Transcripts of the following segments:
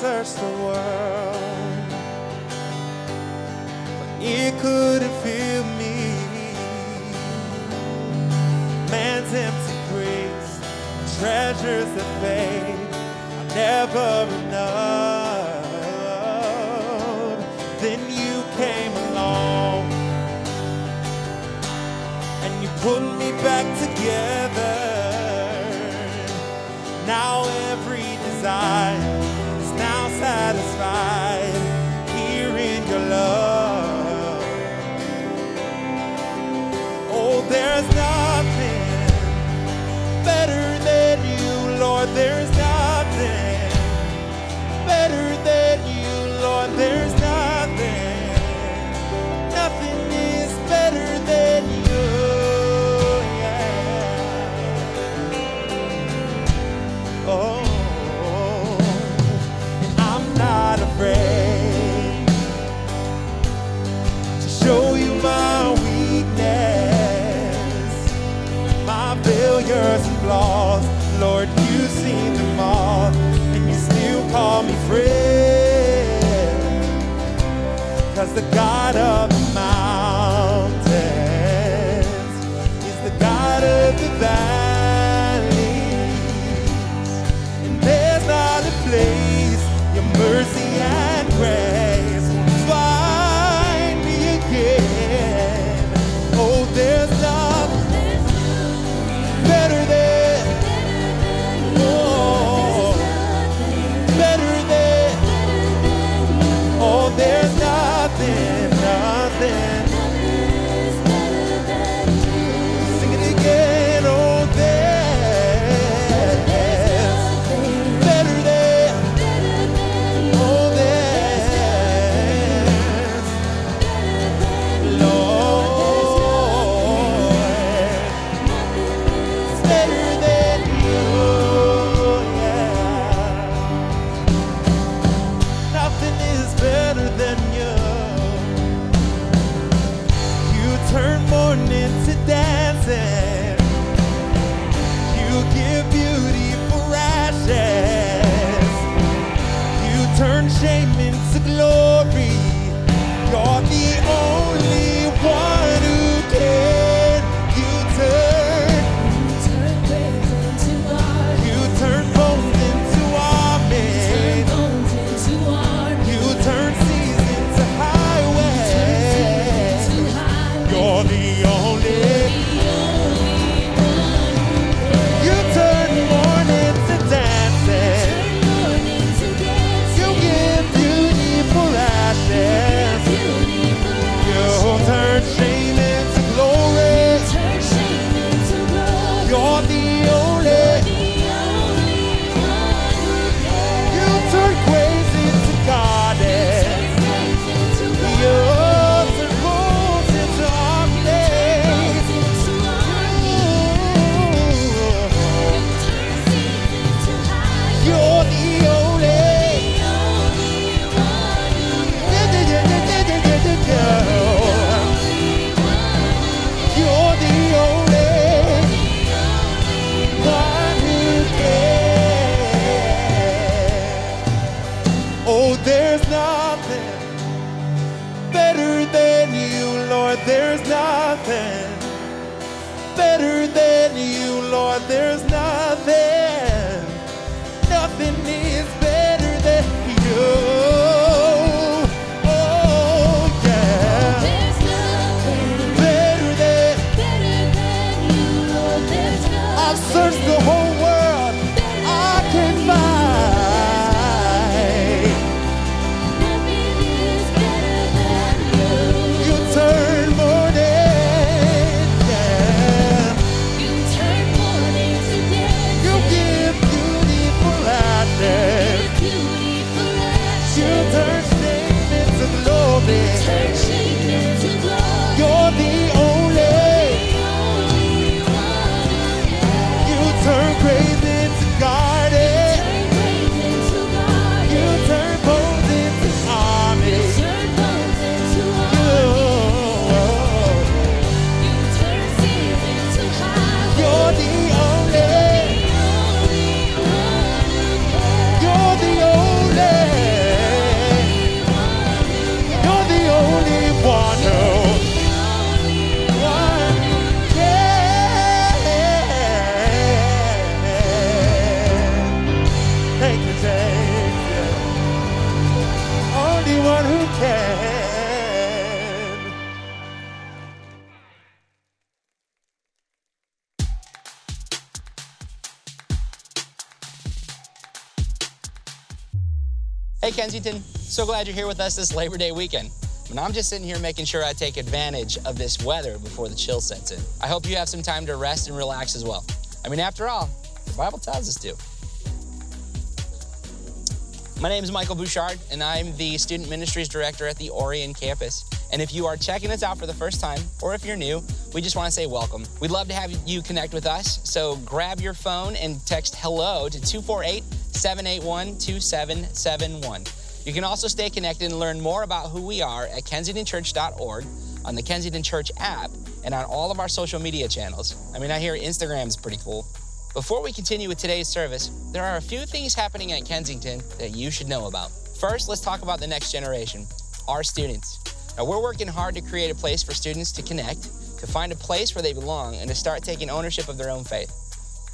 search the world, but it could there's nothing better than you, Lord. There's nothing better than you, Lord. There's nothing. Kensington, so glad you're here with us this Labor Day weekend. And I'm just sitting here making sure I take advantage of this weather before the chill sets in. I hope you have some time to rest and relax as well. I mean, after all, the Bible tells us to. My name is Michael Bouchard, and I'm the Student Ministries Director at the Orion campus. And if you are checking us out for the first time, or if you're new, we just want to say welcome. We'd love to have you connect with us, so grab your phone and text hello to 248 781 2771. You can also stay connected and learn more about who we are at kensingtonchurch.org, on the Kensington Church app, and on all of our social media channels. I mean, I hear Instagram's pretty cool. Before we continue with today's service, there are a few things happening at Kensington that you should know about. First, let's talk about the next generation, our students. Now, we're working hard to create a place for students to connect, to find a place where they belong, and to start taking ownership of their own faith.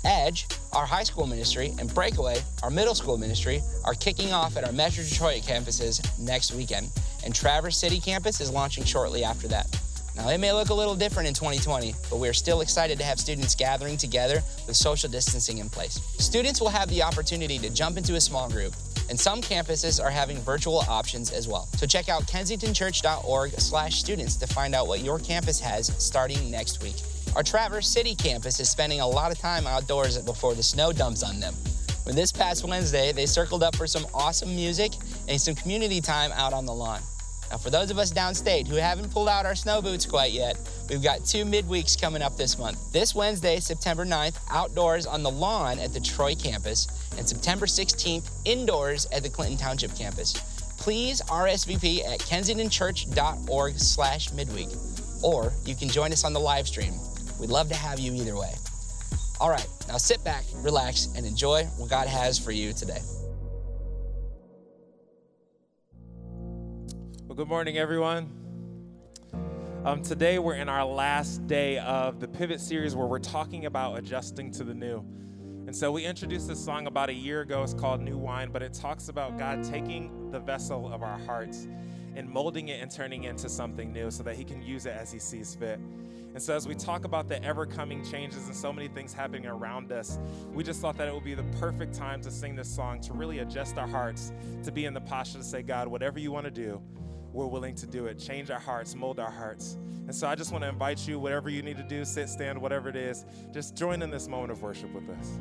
Edge, our high school ministry, and Breakaway, our middle school ministry, are kicking off at our Metro Detroit campuses next weekend, and Traverse City campus is launching shortly after that. Now, it may look a little different in 2020, but we're still excited to have students gathering together with social distancing in place. Students will have the opportunity to jump into a small group, and some campuses are having virtual options as well. So check out kensingtonchurch.org slash students to find out what your campus has starting next week. Our Traverse City campus is spending a lot of time outdoors before the snow dumps on them. When this past Wednesday, they circled up for some awesome music and some community time out on the lawn. Now, for those of us downstate who haven't pulled out our snow boots quite yet, we've got two midweeks coming up this month. This Wednesday, September 9th, outdoors on the lawn at the Troy campus, and September 16th, indoors at the Clinton Township campus. Please RSVP at kensingtonchurch.org slash midweek, or you can join us on the live stream. We'd love to have you either way. All right, now sit back, relax, and enjoy what God has for you today. Well, good morning, everyone. Um, today, we're in our last day of the Pivot series where we're talking about adjusting to the new. And so, we introduced this song about a year ago. It's called New Wine, but it talks about God taking the vessel of our hearts and molding it and turning it into something new so that He can use it as He sees fit. And so, as we talk about the ever coming changes and so many things happening around us, we just thought that it would be the perfect time to sing this song to really adjust our hearts, to be in the posture to say, God, whatever you want to do, we're willing to do it. Change our hearts, mold our hearts. And so, I just want to invite you, whatever you need to do, sit, stand, whatever it is, just join in this moment of worship with us.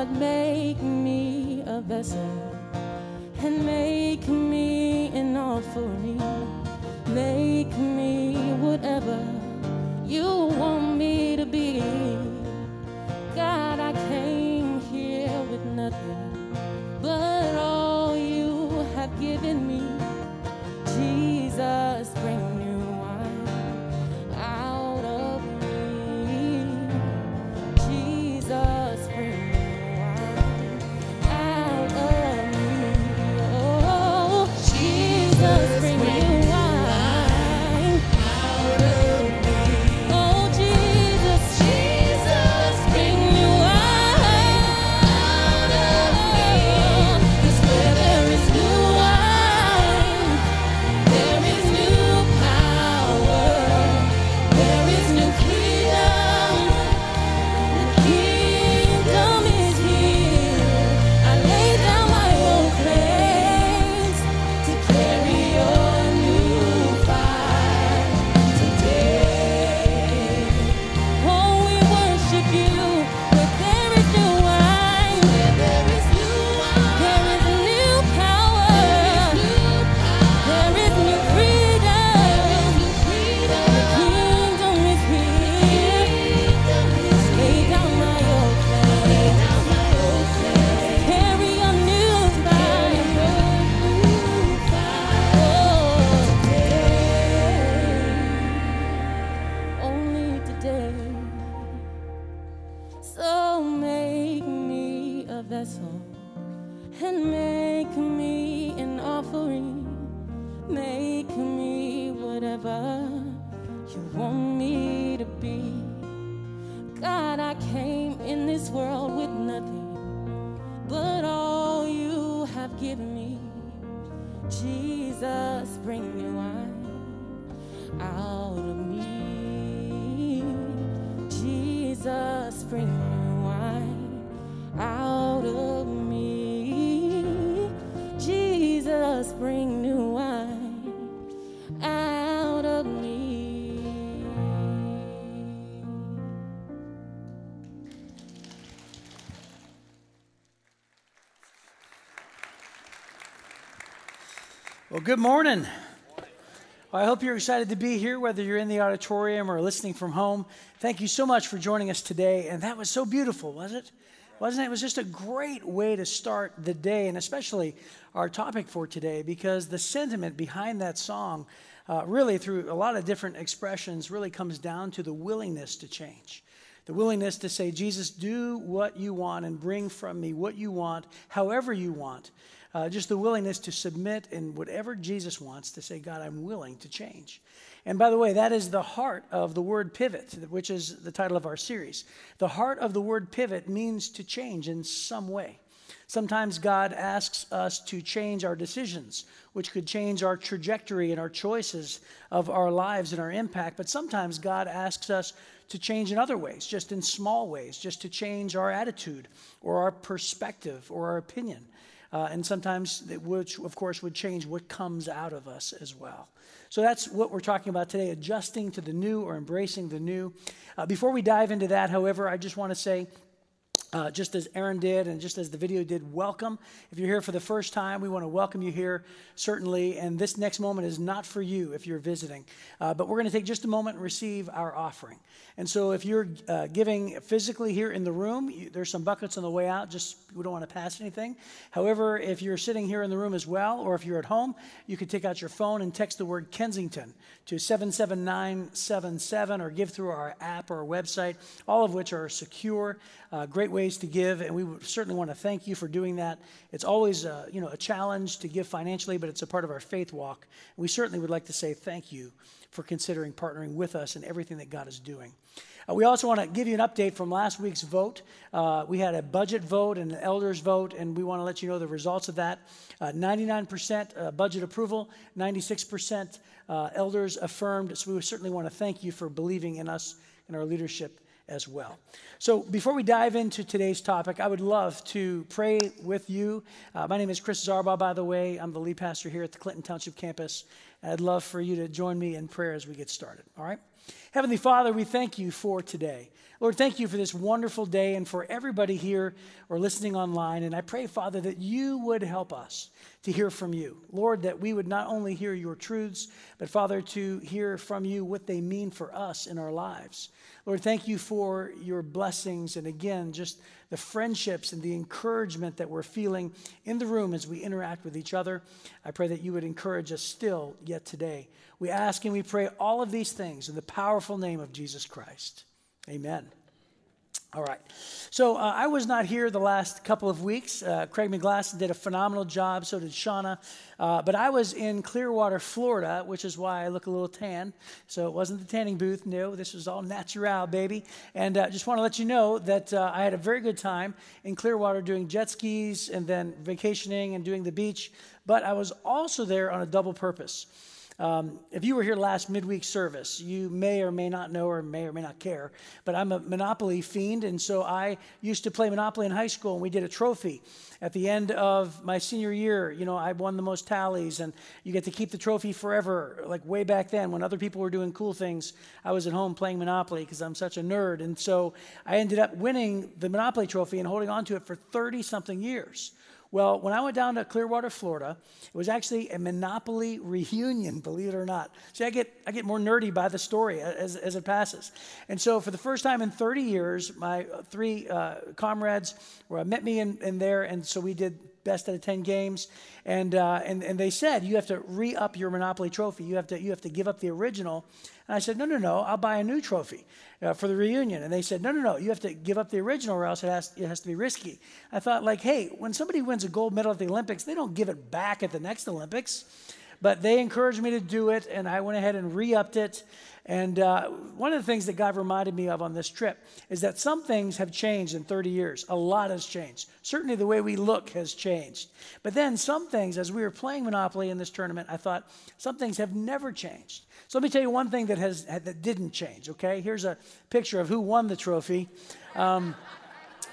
God, make me a vessel and make me an offering. Make me whatever you want me to be. God, I came here with nothing. Bring you wine. Out good morning. Well, I hope you're excited to be here, whether you're in the auditorium or listening from home. Thank you so much for joining us today. And that was so beautiful, was it? Wasn't it? It was just a great way to start the day, and especially our topic for today, because the sentiment behind that song, uh, really through a lot of different expressions, really comes down to the willingness to change. The willingness to say, Jesus, do what you want and bring from me what you want, however you want. Uh, just the willingness to submit in whatever Jesus wants to say, God, I'm willing to change. And by the way, that is the heart of the word pivot, which is the title of our series. The heart of the word pivot means to change in some way. Sometimes God asks us to change our decisions, which could change our trajectory and our choices of our lives and our impact. But sometimes God asks us to change in other ways, just in small ways, just to change our attitude or our perspective or our opinion. Uh, and sometimes, which of course would change what comes out of us as well. So that's what we're talking about today adjusting to the new or embracing the new. Uh, before we dive into that, however, I just want to say, uh, just as Aaron did and just as the video did, welcome. If you're here for the first time, we want to welcome you here, certainly. And this next moment is not for you if you're visiting. Uh, but we're going to take just a moment and receive our offering. And so if you're uh, giving physically here in the room, you, there's some buckets on the way out. Just we don't want to pass anything. However, if you're sitting here in the room as well, or if you're at home, you can take out your phone and text the word Kensington to 77977 or give through our app or our website, all of which are secure. Uh, great ways to give, and we certainly want to thank you for doing that. It's always uh, you know a challenge to give financially, but it's a part of our faith walk. We certainly would like to say thank you for considering partnering with us in everything that God is doing. Uh, we also want to give you an update from last week's vote. Uh, we had a budget vote and an elders vote, and we want to let you know the results of that. Uh, 99% uh, budget approval, 96% uh, elders affirmed. So we certainly want to thank you for believing in us and our leadership as well. So, before we dive into today's topic, I would love to pray with you. Uh, my name is Chris Zarba, by the way. I'm the lead pastor here at the Clinton Township campus. And I'd love for you to join me in prayer as we get started. All right? Heavenly Father, we thank you for today. Lord, thank you for this wonderful day and for everybody here or listening online. And I pray, Father, that you would help us to hear from you. Lord, that we would not only hear your truths, but Father, to hear from you what they mean for us in our lives. Lord, thank you for your blessings and again, just the friendships and the encouragement that we're feeling in the room as we interact with each other. I pray that you would encourage us still yet today. We ask and we pray all of these things in the powerful name of Jesus Christ. Amen. All right. So uh, I was not here the last couple of weeks. Uh, Craig McGlass did a phenomenal job. So did Shauna. Uh, but I was in Clearwater, Florida, which is why I look a little tan. So it wasn't the tanning booth. No, this was all natural, baby. And uh, just want to let you know that uh, I had a very good time in Clearwater doing jet skis and then vacationing and doing the beach. But I was also there on a double purpose. Um, if you were here last midweek service, you may or may not know or may or may not care, but I'm a Monopoly fiend, and so I used to play Monopoly in high school, and we did a trophy. At the end of my senior year, you know, I won the most tallies, and you get to keep the trophy forever. Like way back then, when other people were doing cool things, I was at home playing Monopoly because I'm such a nerd, and so I ended up winning the Monopoly trophy and holding on to it for 30 something years. Well, when I went down to Clearwater, Florida, it was actually a Monopoly reunion, believe it or not. See, I get, I get more nerdy by the story as, as it passes. And so, for the first time in 30 years, my three uh, comrades were, met me in, in there, and so we did best out of 10 games. And, uh, and, and they said, you have to re up your Monopoly trophy. You have, to, you have to give up the original. And I said, no, no, no, I'll buy a new trophy uh, for the reunion. And they said, no, no, no, you have to give up the original or else it has, it has to be risky. I thought, like, hey, when somebody wins a gold medal at the Olympics, they don't give it back at the next Olympics. But they encouraged me to do it, and I went ahead and re upped it. And uh, one of the things that God reminded me of on this trip is that some things have changed in 30 years. A lot has changed. Certainly the way we look has changed. But then some things, as we were playing Monopoly in this tournament, I thought some things have never changed. So let me tell you one thing that, has, that didn't change, okay? Here's a picture of who won the trophy. Um,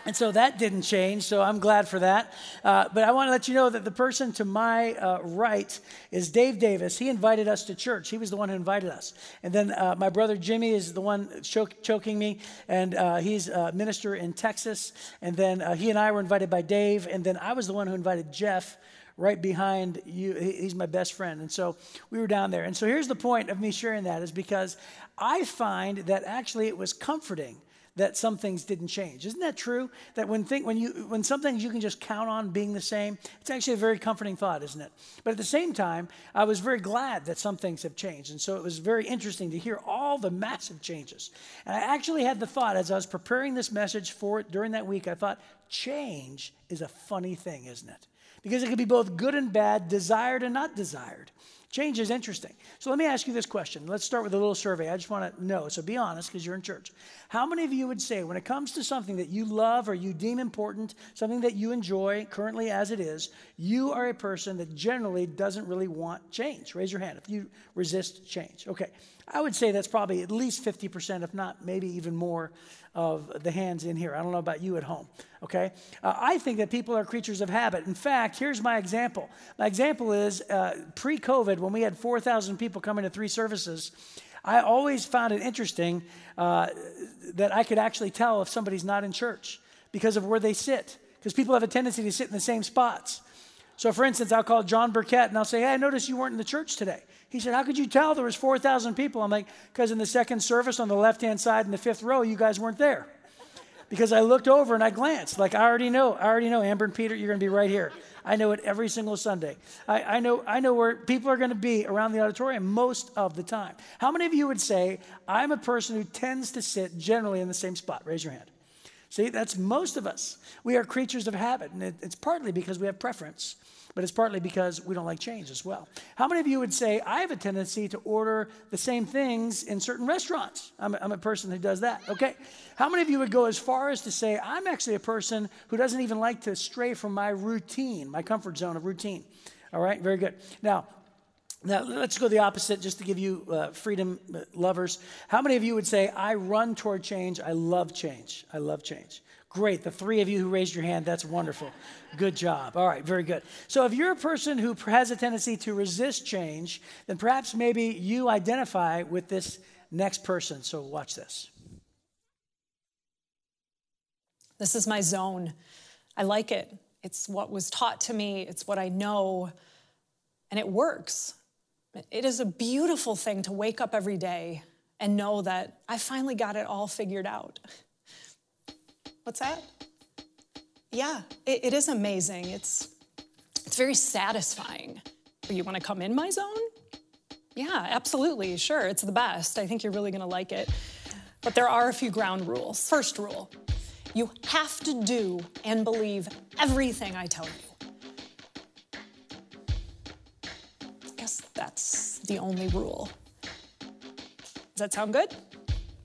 and so that didn't change, so I'm glad for that. Uh, but I want to let you know that the person to my uh, right is Dave Davis. He invited us to church. He was the one who invited us. And then uh, my brother Jimmy is the one choke, choking me, and uh, he's a minister in Texas. And then uh, he and I were invited by Dave, and then I was the one who invited Jeff right behind you. He's my best friend. And so we were down there. And so here's the point of me sharing that is because I find that actually it was comforting that some things didn't change. Isn't that true? That when think when you when some things you can just count on being the same, it's actually a very comforting thought, isn't it? But at the same time, I was very glad that some things have changed. And so it was very interesting to hear all the massive changes. And I actually had the thought as I was preparing this message for it during that week, I thought, change is a funny thing, isn't it? Because it can be both good and bad, desired and not desired. Change is interesting. So let me ask you this question. Let's start with a little survey. I just want to know, so be honest because you're in church. How many of you would say, when it comes to something that you love or you deem important, something that you enjoy currently as it is, you are a person that generally doesn't really want change? Raise your hand if you resist change. Okay. I would say that's probably at least 50%, if not maybe even more, of the hands in here. I don't know about you at home, okay? Uh, I think that people are creatures of habit. In fact, here's my example. My example is uh, pre COVID, when we had 4,000 people coming to three services, I always found it interesting uh, that I could actually tell if somebody's not in church because of where they sit. Because people have a tendency to sit in the same spots. So, for instance, I'll call John Burkett and I'll say, Hey, I noticed you weren't in the church today. He said, How could you tell there was 4,000 people? I'm like, Because in the second service on the left hand side in the fifth row, you guys weren't there. Because I looked over and I glanced, like, I already know, I already know, Amber and Peter, you're going to be right here. I know it every single Sunday. I, I, know, I know where people are going to be around the auditorium most of the time. How many of you would say, I'm a person who tends to sit generally in the same spot? Raise your hand. See, that's most of us. We are creatures of habit, and it, it's partly because we have preference but it's partly because we don't like change as well. How many of you would say, I have a tendency to order the same things in certain restaurants? I'm a, I'm a person who does that, okay? How many of you would go as far as to say, I'm actually a person who doesn't even like to stray from my routine, my comfort zone of routine? All right, very good. Now, Now, let's go the opposite just to give you uh, freedom uh, lovers. How many of you would say, I run toward change? I love change. I love change. Great. The three of you who raised your hand, that's wonderful. Good job. All right, very good. So, if you're a person who has a tendency to resist change, then perhaps maybe you identify with this next person. So, watch this. This is my zone. I like it. It's what was taught to me, it's what I know, and it works. It is a beautiful thing to wake up every day and know that I finally got it all figured out. What's that? Yeah, it, it is amazing. It's, it's very satisfying. You want to come in my zone? Yeah, absolutely. Sure, it's the best. I think you're really going to like it. But there are a few ground rules. First rule you have to do and believe everything I tell you. That's the only rule. Does that sound good?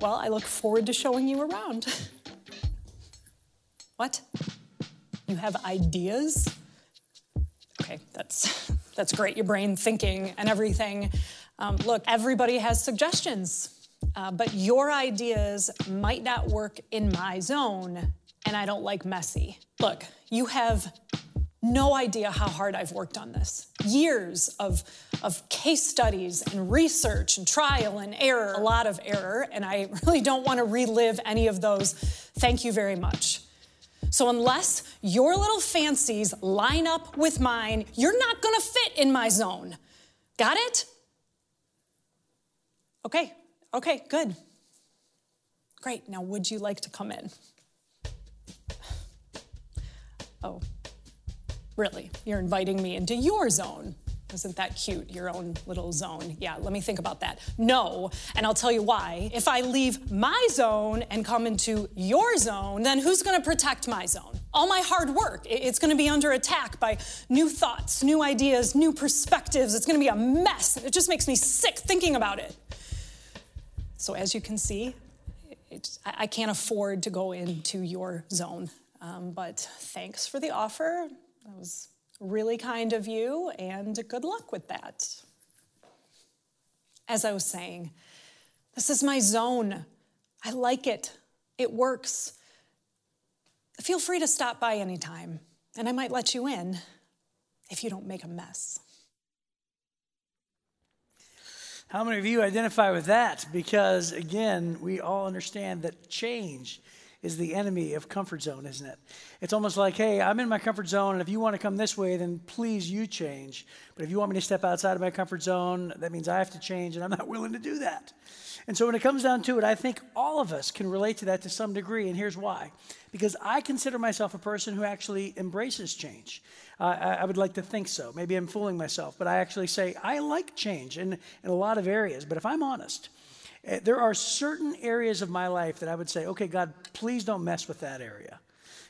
Well, I look forward to showing you around. what? You have ideas? Okay, that's that's great. Your brain thinking and everything. Um, look, everybody has suggestions. Uh, but your ideas might not work in my zone, and I don't like messy. Look, you have no idea how hard I've worked on this. Years of, of case studies and research and trial and error, a lot of error, and I really don't want to relive any of those. Thank you very much. So, unless your little fancies line up with mine, you're not going to fit in my zone. Got it? Okay, Okay, good. Great. Now, would you like to come in? Oh, really? You're inviting me into your zone? Isn't that cute, your own little zone? Yeah, let me think about that. No, and I'll tell you why. If I leave my zone and come into your zone, then who's gonna protect my zone? All my hard work, it's gonna be under attack by new thoughts, new ideas, new perspectives. It's gonna be a mess. It just makes me sick thinking about it. So as you can see, I can't afford to go into your zone. Um, but thanks for the offer. That was really kind of you, and good luck with that. As I was saying, this is my zone. I like it, it works. Feel free to stop by anytime, and I might let you in if you don't make a mess. How many of you identify with that? Because again, we all understand that change is the enemy of comfort zone, isn't it? It's almost like, hey, I'm in my comfort zone, and if you want to come this way, then please you change. But if you want me to step outside of my comfort zone, that means I have to change, and I'm not willing to do that. And so when it comes down to it, I think all of us can relate to that to some degree, and here's why. Because I consider myself a person who actually embraces change. Uh, I, I, would like to think so. Maybe I'm fooling myself, but I actually say I like change in, in a lot of areas. But if I'm honest, there are certain areas of my life that I would say, okay, God, please don't mess with that area.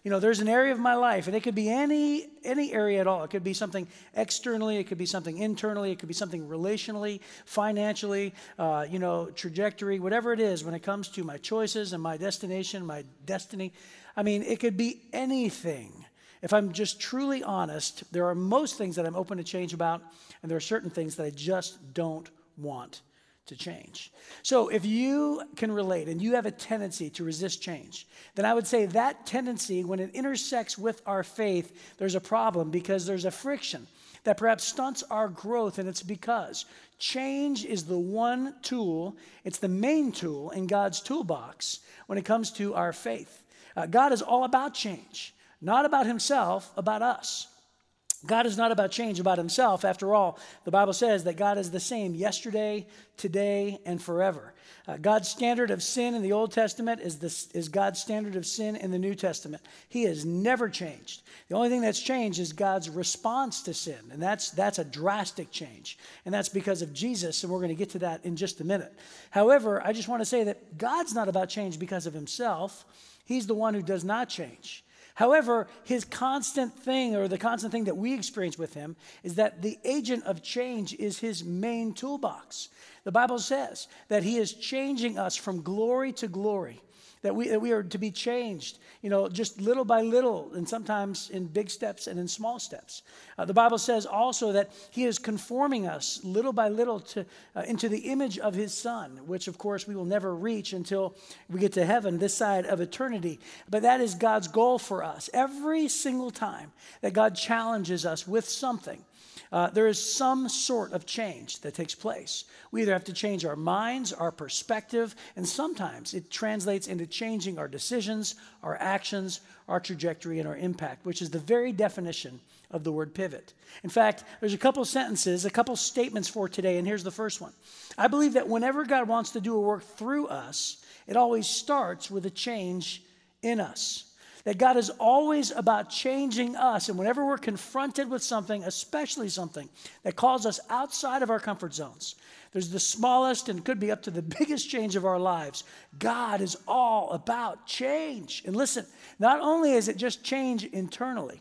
You know, there's an area of my life, and it could be any any area at all. It could be something externally, it could be something internally, it could be something relationally, financially, uh, you know, trajectory, whatever it is. When it comes to my choices and my destination, my destiny, I mean, it could be anything. If I'm just truly honest, there are most things that I'm open to change about, and there are certain things that I just don't want to change. So if you can relate and you have a tendency to resist change, then I would say that tendency, when it intersects with our faith, there's a problem because there's a friction that perhaps stunts our growth, and it's because change is the one tool, it's the main tool in God's toolbox when it comes to our faith. Uh, God is all about change. Not about himself, about us. God is not about change, about himself. After all, the Bible says that God is the same yesterday, today, and forever. Uh, God's standard of sin in the Old Testament is, this, is God's standard of sin in the New Testament. He has never changed. The only thing that's changed is God's response to sin, and that's, that's a drastic change. And that's because of Jesus, and we're going to get to that in just a minute. However, I just want to say that God's not about change because of himself, He's the one who does not change. However, his constant thing, or the constant thing that we experience with him, is that the agent of change is his main toolbox. The Bible says that he is changing us from glory to glory, that we, that we are to be changed, you know, just little by little, and sometimes in big steps and in small steps. Uh, the Bible says also that He is conforming us little by little to, uh, into the image of His Son, which of course we will never reach until we get to heaven, this side of eternity. But that is God's goal for us. Every single time that God challenges us with something, uh, there is some sort of change that takes place. We either have to change our minds, our perspective, and sometimes it translates into changing our decisions, our actions, our trajectory, and our impact, which is the very definition of the word pivot. In fact, there's a couple sentences, a couple statements for today, and here's the first one. I believe that whenever God wants to do a work through us, it always starts with a change in us. That God is always about changing us. And whenever we're confronted with something, especially something that calls us outside of our comfort zones, there's the smallest and could be up to the biggest change of our lives. God is all about change. And listen, not only is it just change internally,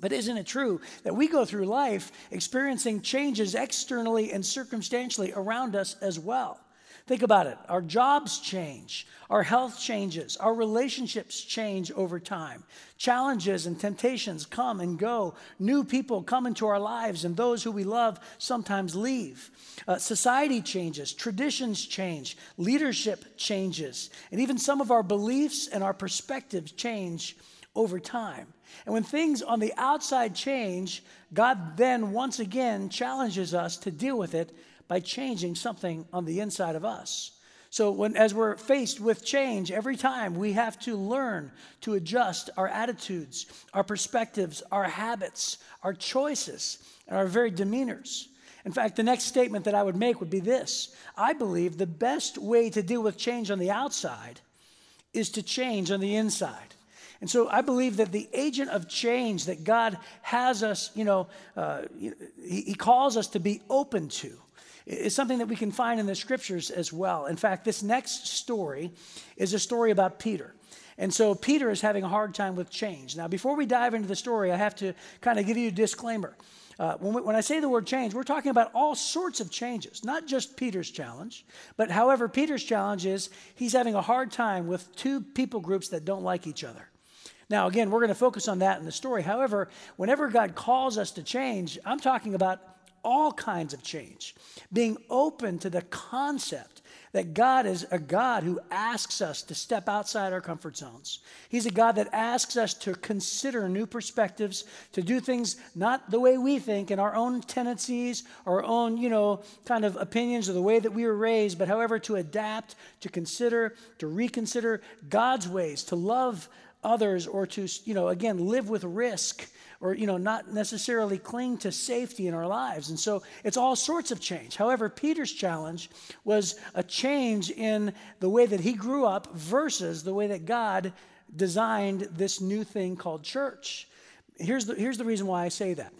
but isn't it true that we go through life experiencing changes externally and circumstantially around us as well? Think about it. Our jobs change, our health changes, our relationships change over time. Challenges and temptations come and go. New people come into our lives, and those who we love sometimes leave. Uh, society changes, traditions change, leadership changes, and even some of our beliefs and our perspectives change over time. And when things on the outside change, God then once again challenges us to deal with it by changing something on the inside of us. So, when, as we're faced with change, every time we have to learn to adjust our attitudes, our perspectives, our habits, our choices, and our very demeanors. In fact, the next statement that I would make would be this I believe the best way to deal with change on the outside is to change on the inside. And so I believe that the agent of change that God has us, you know, uh, he, he calls us to be open to is something that we can find in the scriptures as well. In fact, this next story is a story about Peter. And so Peter is having a hard time with change. Now, before we dive into the story, I have to kind of give you a disclaimer. Uh, when, we, when, I say the word change, we're talking about all sorts of changes, not just Peter's challenge. But however, Peter's challenge is he's having a hard time with two people groups that don't like each other. Now, again, we're going to focus on that in the story. However, whenever God calls us to change, I'm talking about all kinds of change. Being open to the concept that God is a God who asks us to step outside our comfort zones. He's a God that asks us to consider new perspectives, to do things not the way we think in our own tendencies, our own, you know, kind of opinions or the way that we were raised, but however, to adapt, to consider, to reconsider God's ways, to love others, or to, you know, again, live with risk or you know not necessarily cling to safety in our lives and so it's all sorts of change however peter's challenge was a change in the way that he grew up versus the way that god designed this new thing called church here's the, here's the reason why i say that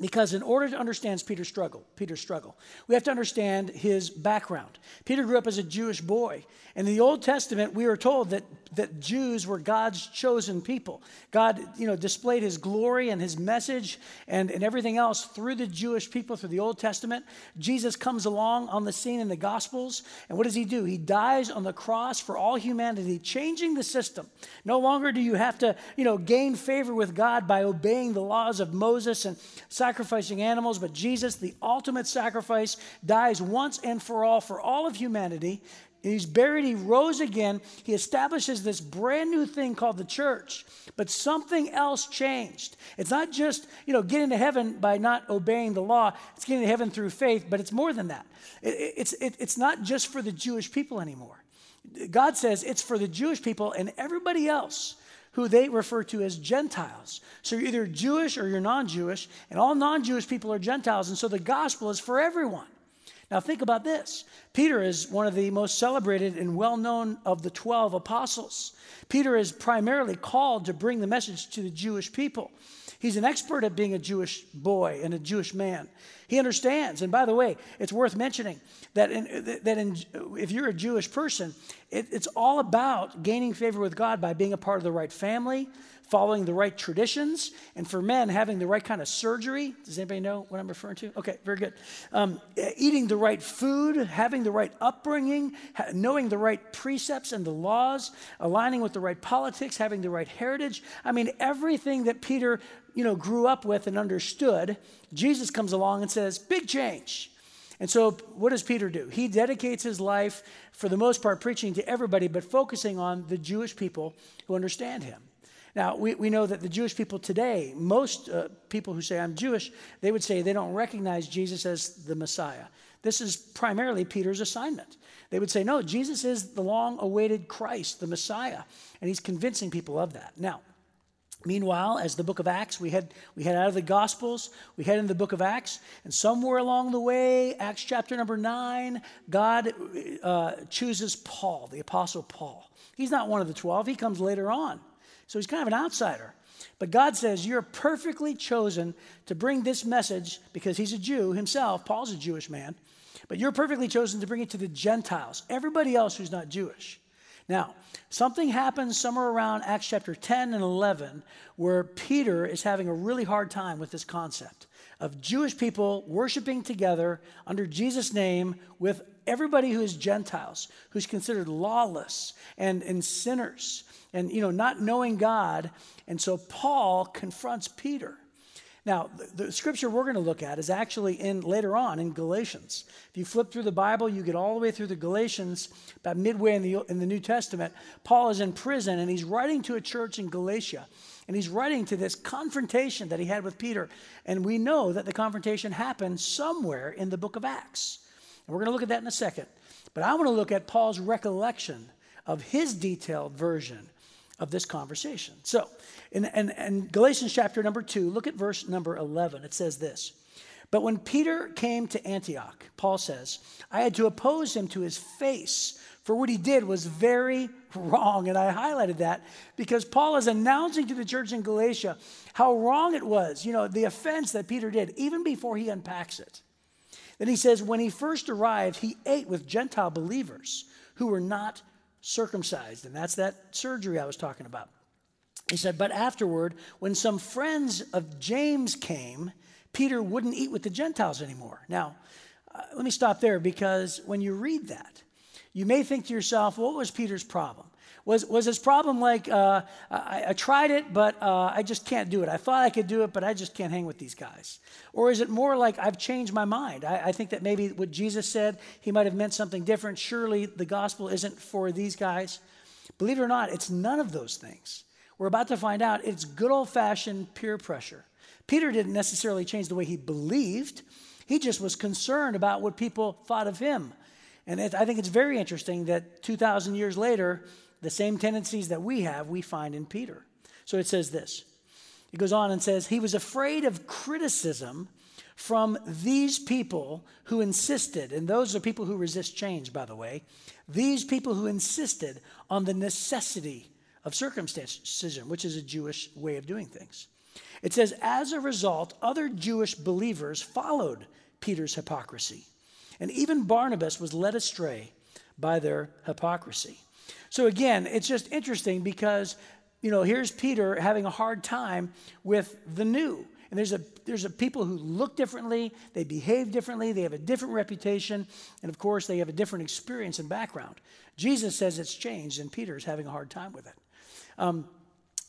because in order to understand Peter's struggle, Peter's struggle, we have to understand his background. Peter grew up as a Jewish boy. And in the Old Testament, we are told that, that Jews were God's chosen people. God, you know, displayed his glory and his message and, and everything else through the Jewish people through the Old Testament. Jesus comes along on the scene in the Gospels, and what does he do? He dies on the cross for all humanity, changing the system. No longer do you have to, you know, gain favor with God by obeying the laws of Moses and sacrificing animals, but Jesus, the ultimate sacrifice, dies once and for all for all of humanity He's buried, he rose again. He establishes this brand new thing called the church. But something else changed. It's not just, you know, getting to heaven by not obeying the law, it's getting to heaven through faith, but it's more than that. It, it's, it, it's not just for the Jewish people anymore. God says it's for the Jewish people and everybody else who they refer to as Gentiles. So you're either Jewish or you're non Jewish, and all non Jewish people are Gentiles. And so the gospel is for everyone. Now, think about this. Peter is one of the most celebrated and well known of the 12 apostles. Peter is primarily called to bring the message to the Jewish people. He's an expert at being a Jewish boy and a Jewish man. He understands. And by the way, it's worth mentioning that, in, that in, if you're a Jewish person, it, it's all about gaining favor with God by being a part of the right family, following the right traditions, and for men, having the right kind of surgery. Does anybody know what I'm referring to? Okay, very good. Um, eating the right food, having the right upbringing, ha- knowing the right precepts and the laws, aligning with the right politics, having the right heritage. I mean, everything that Peter, you know, grew up with and understood, Jesus comes along and says, big change. And so, what does Peter do? He dedicates his life, for the most part, preaching to everybody, but focusing on the Jewish people who understand him. Now, we, we know that the Jewish people today, most uh, people who say, I'm Jewish, they would say they don't recognize Jesus as the Messiah. This is primarily Peter's assignment. They would say, no, Jesus is the long awaited Christ, the Messiah. And he's convincing people of that. Now, Meanwhile, as the book of Acts, we head, we head out of the Gospels, we head into the book of Acts, and somewhere along the way, Acts chapter number nine, God uh, chooses Paul, the Apostle Paul. He's not one of the 12, he comes later on. So he's kind of an outsider. But God says, You're perfectly chosen to bring this message because he's a Jew himself. Paul's a Jewish man. But you're perfectly chosen to bring it to the Gentiles, everybody else who's not Jewish. Now, something happens somewhere around Acts chapter 10 and 11 where Peter is having a really hard time with this concept of Jewish people worshiping together under Jesus' name with everybody who is Gentiles, who's considered lawless and, and sinners and, you know, not knowing God. And so Paul confronts Peter. Now, the, the, scripture we're going to look at is actually in later on in Galatians. If you flip through the Bible, you get all the way through the Galatians, about midway in the, in the New Testament. Paul is in prison and he's writing to a church in Galatia. And he's writing to this confrontation that he had with Peter. And we know that the confrontation happened somewhere in the book of Acts. And we're going to look at that in a second. But I want to look at Paul's recollection of his detailed version of this conversation. So, in, in, in, Galatians chapter number 2, look at verse number 11. It says this But when Peter came to Antioch, Paul says, I had to oppose him to his face, for what he did was very wrong. And I highlighted that because Paul is announcing to the church in Galatia how wrong it was, you know, the offense that Peter did, even before he unpacks it. Then he says, When he first arrived, he ate with Gentile believers who were not circumcised. And that's that surgery I was talking about. He said, But afterward, when some friends of James came, Peter wouldn't eat with the Gentiles anymore. Now, uh, let me stop there because when you read that, you may think to yourself, what was Peter's problem? Was, was his problem like, uh, I, I, tried it, but uh, I just can't do it? I thought I could do it, but I just can't hang with these guys. Or is it more like, I've changed my mind? I, I think that maybe what Jesus said, he might have meant something different. Surely the gospel isn't for these guys. Believe it or not, it's none of those things. We're about to find out it's good old fashioned peer pressure. Peter didn't necessarily change the way he believed, he just was concerned about what people thought of him. And it, I think it's very interesting that 2,000 years later, the same tendencies that we have, we find in Peter. So it says this. It goes on and says, He was afraid of criticism from these people who insisted, and those are people who resist change, by the way, these people who insisted on the necessity of circumcision, which is a Jewish way of doing things. It says, as a result, other Jewish believers followed Peter's hypocrisy. And even Barnabas was led astray by their hypocrisy. So again, it's just interesting because, you know, here's Peter having a hard time with the new. And there's a there's a people who look differently, they behave differently, they have a different reputation, and of course they have a different experience and background. Jesus says it's changed, and Peter's having a hard time with it. Um,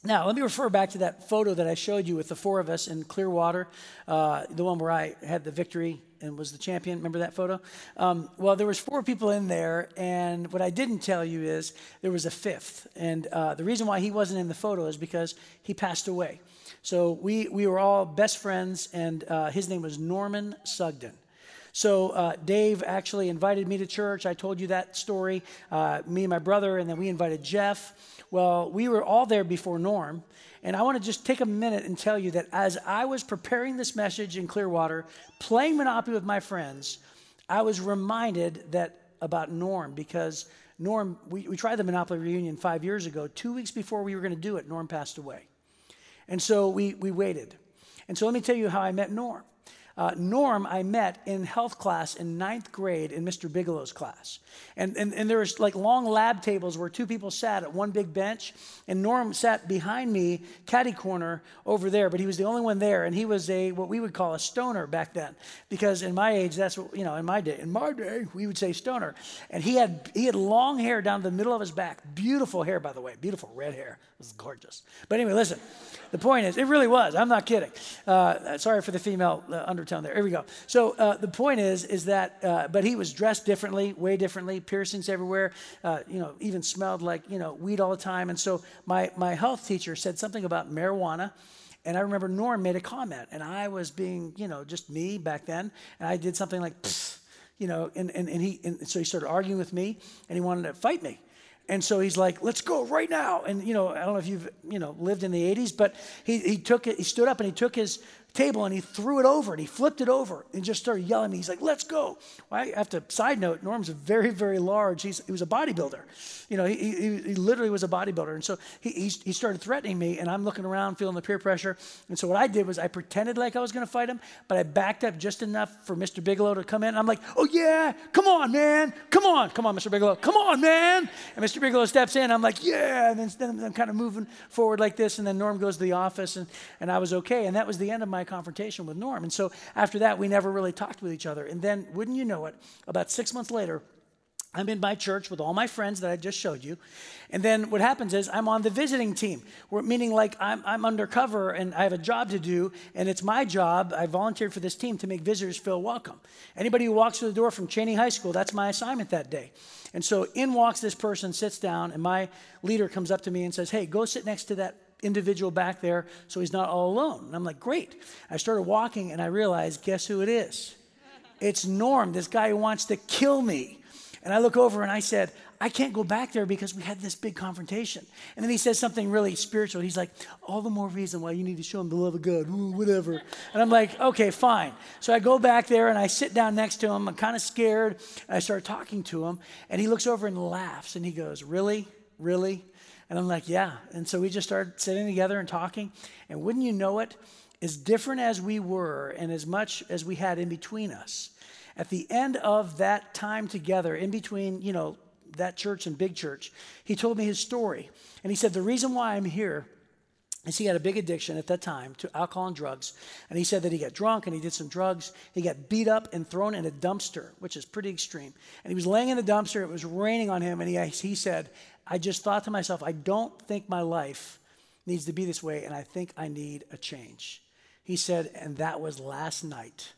now, let me refer back to that photo that I showed you with the four of us in Clearwater, uh, the one where I had the victory and was the champion. Remember that photo? Um, well, there was four people in there, and what I didn't tell you is there was a fifth. And uh, the reason why he wasn't in the photo is because he passed away. So we, we were all best friends, and uh, his name was Norman Sugden. So uh, Dave actually invited me to church. I told you that story. Uh, me and my brother, and then we invited Jeff. Well, we were all there before Norm. And I want to just take a minute and tell you that as I was preparing this message in Clearwater, playing Monopoly with my friends, I was reminded that about Norm because Norm, we, we tried the Monopoly reunion five years ago. Two weeks before we were going to do it, Norm passed away. And so we, we waited. And so let me tell you how I met Norm. Uh, Norm, I met in health class in ninth grade in Mr. Bigelow's class. And, and, and there was like long lab tables where two people sat at one big bench. And Norm sat behind me, caddy corner over there, but he was the only one there. And he was a, what we would call a stoner back then. Because in my age, that's what, you know, in my day, in my day, we would say stoner. And he had, he had long hair down the middle of his back. Beautiful hair, by the way. Beautiful red hair. It was gorgeous. But anyway, listen. The point is, it really was. I'm not kidding. Uh, sorry for the female uh, undertone there. Here we go. So uh, the point is, is that, uh, but he was dressed differently, way differently, piercings everywhere. Uh, you know, even smelled like you know weed all the time. And so my my health teacher said something about marijuana. And I remember Norm made a comment, and I was being, you know, just me back then, and I did something like, you know, and, and, and he, and so he started arguing with me, and he wanted to fight me. And so he's like, let's go right now. And, you know, I don't know if you've, you know, lived in the 80s, but he, he took it, he stood up and he took his table and he threw it over and he flipped it over and just started yelling at me. He's like, let's go. Well, I have to, side note, Norm's very, very large. He's, he was a bodybuilder. You know, he, he, he literally was a bodybuilder. And so he, he, he started threatening me and I'm looking around feeling the peer pressure. And so what I did was I pretended like I was going to fight him, but I backed up just enough for Mr. Bigelow to come in. And I'm like, oh yeah, come on, man. Come on. Come on, Mr. Bigelow. Come on, man. And Mr. Bigelow steps in. I'm like, yeah. And then, then I'm kind of moving forward like this. And then Norm goes to the office and, and I was okay. And that was the end of my confrontation with Norm. And so after that, we never really talked with each other. And then, wouldn't you know it, about six months later, I'm in my church with all my friends that I just showed you. And then what happens is I'm on the visiting team, meaning like I'm, I'm undercover and I have a job to do, and it's my job. I volunteered for this team to make visitors feel welcome. Anybody who walks through the door from Cheney High School, that's my assignment that day. And so in walks this person, sits down, and my leader comes up to me and says, Hey, go sit next to that individual back there so he's not all alone. And I'm like, Great. I started walking and I realized, guess who it is? It's Norm, this guy who wants to kill me. And I look over and I said, I can't go back there because we had this big confrontation. And then he says something really spiritual. He's like, All the more reason why you need to show him the love of God, Ooh, whatever. And I'm like, Okay, fine. So I go back there and I sit down next to him. I'm kind of scared. I start talking to him. And he looks over and laughs and he goes, Really? Really? And I'm like, Yeah. And so we just started sitting together and talking. And wouldn't you know it, as different as we were and as much as we had in between us, at the end of that time together, in between, you know, that church and big church, he told me his story. And he said, The reason why I'm here is he had a big addiction at that time to alcohol and drugs. And he said that he got drunk and he did some drugs. He got beat up and thrown in a dumpster, which is pretty extreme. And he was laying in the dumpster, it was raining on him. And he, he said, I just thought to myself, I don't think my life needs to be this way, and I think I need a change. He said, and that was last night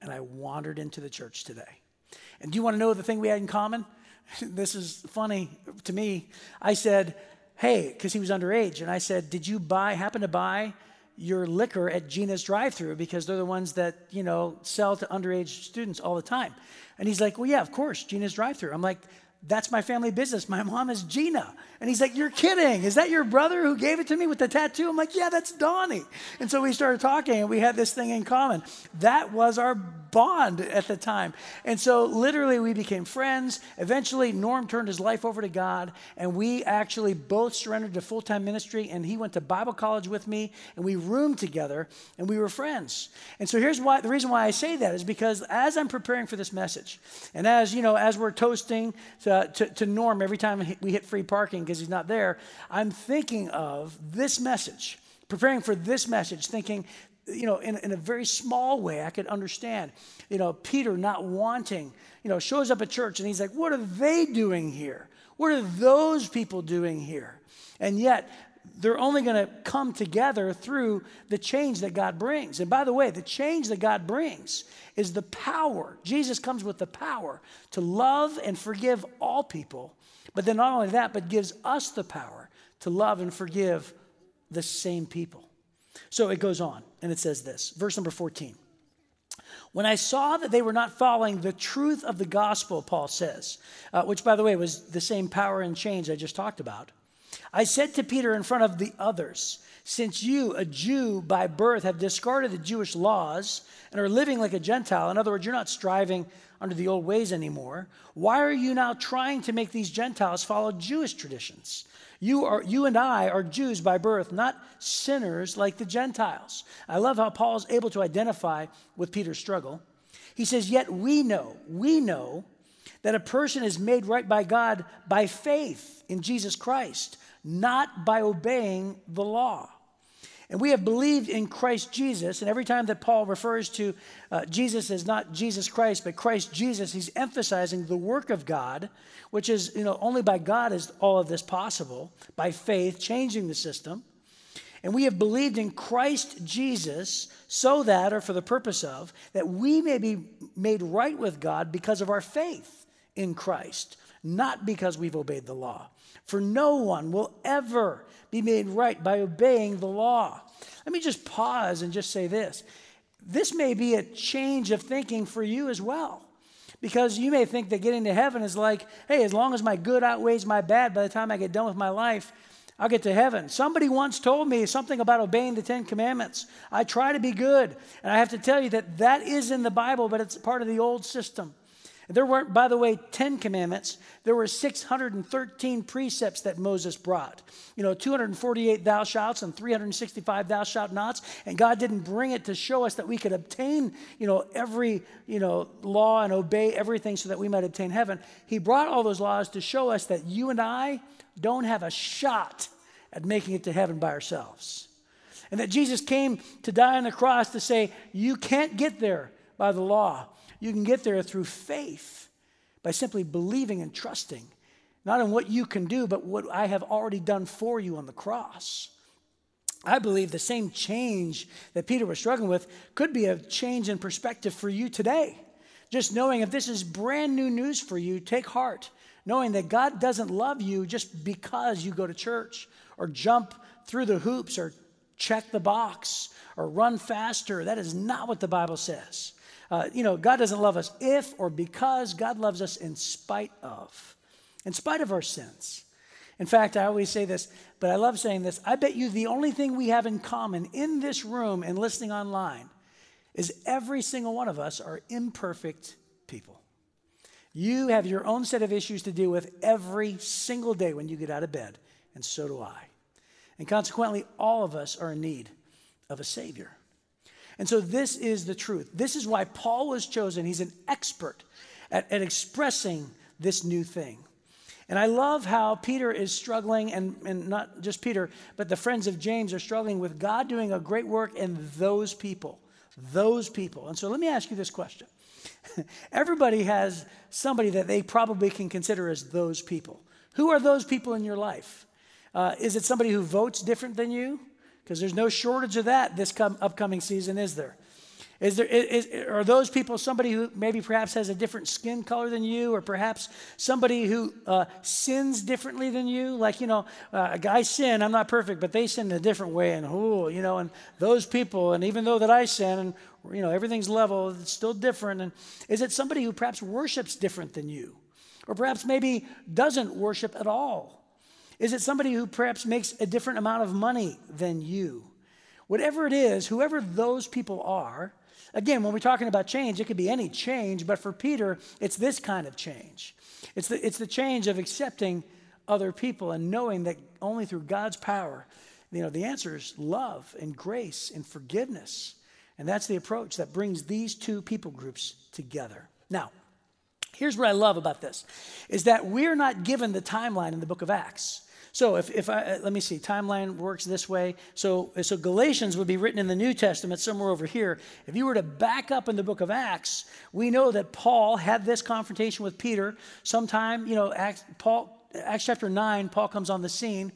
and I wandered into the church today. And do you want to know the thing we had in common? this is funny to me. I said, Hey, because he was underage, and I said, Did you buy, happen to buy your liquor at Gina's drive through? Because they're the ones that, you know, sell to underage students all the time. And he's like, Well, yeah, of course, Gina's drive through. I'm like, that's my family business. My mom is Gina. And he's like, You're kidding. Is that your brother who gave it to me with the tattoo? I'm like, Yeah, that's Donnie. And so we started talking and we had this thing in common. That was our bond at the time. And so literally we became friends. Eventually, Norm turned his life over to God and we actually both surrendered to full time ministry. And he went to Bible college with me and we roomed together and we were friends. And so here's why the reason why I say that is because as I'm preparing for this message and as, you know, as we're toasting, to, to, to Norm every time we hit free parking because he's not there, I'm thinking of this message, preparing for this message, thinking, you know, in, in a very small way, I could understand, you know, Peter not wanting, you know, shows up at church and he's like, what are they doing here? What are those people doing here? And yet, they're only going to come together through the change that God brings. And by the way, the change that God brings is the power. Jesus comes with the power to love and forgive all people. But then not only that, but gives us the power to love and forgive the same people. So it goes on, and it says this verse number 14. When I saw that they were not following the truth of the gospel, Paul says, uh, which by the way was the same power and change I just talked about, I said to Peter in front of the others, Since you, a Jew by birth, have discarded the Jewish laws and are living like a Gentile, in other words, you're not striving under the old ways anymore. Why are you now trying to make these Gentiles follow Jewish traditions? You, are, you and I are Jews by birth, not sinners like the Gentiles. I love how Paul is able to identify with Peter's struggle. He says, Yet we know, we know that a person is made right by God by faith in Jesus Christ, not by obeying the law. And we have believed in Christ Jesus. And every time that Paul refers to uh, Jesus as not Jesus Christ, but Christ Jesus, he's emphasizing the work of God, which is, you know, only by God is all of this possible, by faith, changing the system. And we have believed in Christ Jesus so that, or for the purpose of, that we may be made right with God because of our faith in Christ, not because we've obeyed the law. For no one will ever be made right by obeying the law. Let me just pause and just say this. This may be a change of thinking for you as well. Because you may think that getting to heaven is like, hey, as long as my good outweighs my bad, by the time I get done with my life, I'll get to heaven. Somebody once told me something about obeying the Ten Commandments. I try to be good. And I have to tell you that that is in the Bible, but it's part of the old system. There weren't, by the way, 10 commandments. There were 613 precepts that Moses brought. You know, 248 thou shalt and 365 thou shalt nots. And God didn't bring it to show us that we could obtain, you know, every, you know, law and obey everything so that we might obtain heaven. He brought all those laws to show us that you and I don't have a shot at making it to heaven by ourselves. And that Jesus came to die on the cross to say, you can't get there by the law. You can get there through faith by simply believing and trusting, not in what you can do, but what I have already done for you on the cross. I believe the same change that Peter was struggling with could be a change in perspective for you today. Just knowing if this is brand new news for you, take heart, knowing that God doesn't love you just because you go to church or jump through the hoops or check the box or run faster. That is not what the Bible says. Uh, you know, God doesn't love us if or because, God loves us in spite of, in spite of our sins. In fact, I always say this, but I love saying this. I bet you the only thing we have in common in this room and listening online is every single one of us are imperfect people. You have your own set of issues to deal with every single day when you get out of bed, and so do I. And consequently, all of us are in need of a Savior. And so this is the truth. This is why Paul was chosen. He's an expert at, at expressing this new thing. And I love how Peter is struggling, and, and not just Peter, but the friends of James are struggling with God doing a great work in those people. Those people. And so let me ask you this question. Everybody has somebody that they probably can consider as those people. Who are those people in your life? Uh, is it somebody who votes different than you? Because there's no shortage of that this come, upcoming season, is there? Is there is, are those people somebody who maybe perhaps has a different skin color than you, or perhaps somebody who uh, sins differently than you? Like, you know, uh, a guy sin, I'm not perfect, but they sin in a different way, and oh, you know, and those people, and even though that I sin, and you know, everything's level, it's still different. And is it somebody who perhaps worships different than you, or perhaps maybe doesn't worship at all? Is it somebody who perhaps makes a different amount of money than you? Whatever it is, whoever those people are, again, when we're talking about change, it could be any change, but for Peter, it's this kind of change. It's the, it's the change of accepting other people and knowing that only through God's power, you know, the answer is love and grace and forgiveness. And that's the approach that brings these two people groups together. Now, here's what I love about this is that we're not given the timeline in the book of Acts. So if, if I, uh, let me see, timeline works this way. So, so Galatians would be written in the New Testament somewhere over here. If you were to back up in the book of Acts, we know that Paul had this confrontation with Peter sometime, you know, Acts, Paul, Acts chapter 9, Paul comes on the scene.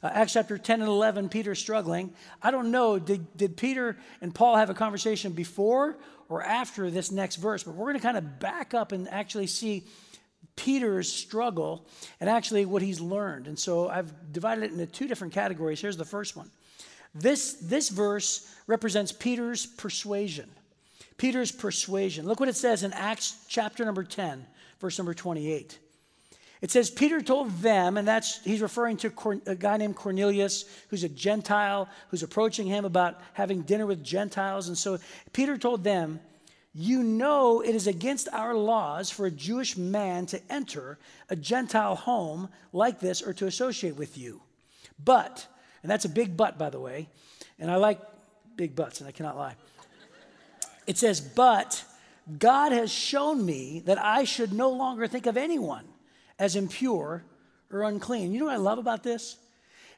Uh, Acts chapter 10 and 11, Peter's struggling. I don't know, did, did Peter and Paul have a conversation before or after this next verse? But we're going to kind of back up and actually see Peter's struggle and actually what he's learned. And so I've divided it into two different categories. Here's the first one. This, this verse represents Peter's persuasion. Peter's persuasion. Look what it says in Acts chapter number 10, verse number 28. It says, Peter told them, and that's, he's referring to a guy named Cornelius, who's a Gentile, who's approaching him about having dinner with Gentiles. And so Peter told them, You know it is against our laws for a Jewish man to enter a Gentile home like this or to associate with you. But, and that's a big but, by the way, and I like big buts, and I cannot lie. It says, But God has shown me that I should no longer think of anyone as impure or unclean. You know what I love about this?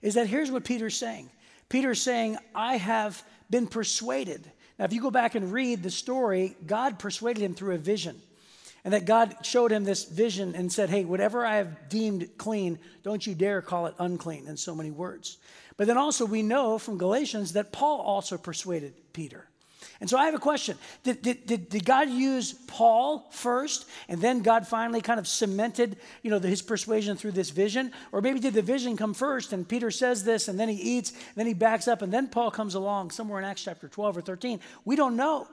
Is that here's what Peter's saying. Peter's saying, I have been persuaded. Now, if you go back and read the story, God persuaded him through a vision. And that God showed him this vision and said, Hey, whatever I have deemed clean, don't you dare call it unclean, in so many words. But then also, we know from Galatians that Paul also persuaded Peter. And so I have a question. Did, did, did, did, God use Paul first, and then God finally kind of cemented, you know, the, his persuasion through this vision? Or maybe did the vision come first, and Peter says this, and then he eats, and then he backs up, and then Paul comes along somewhere in Acts chapter 12 or 13? We don't know.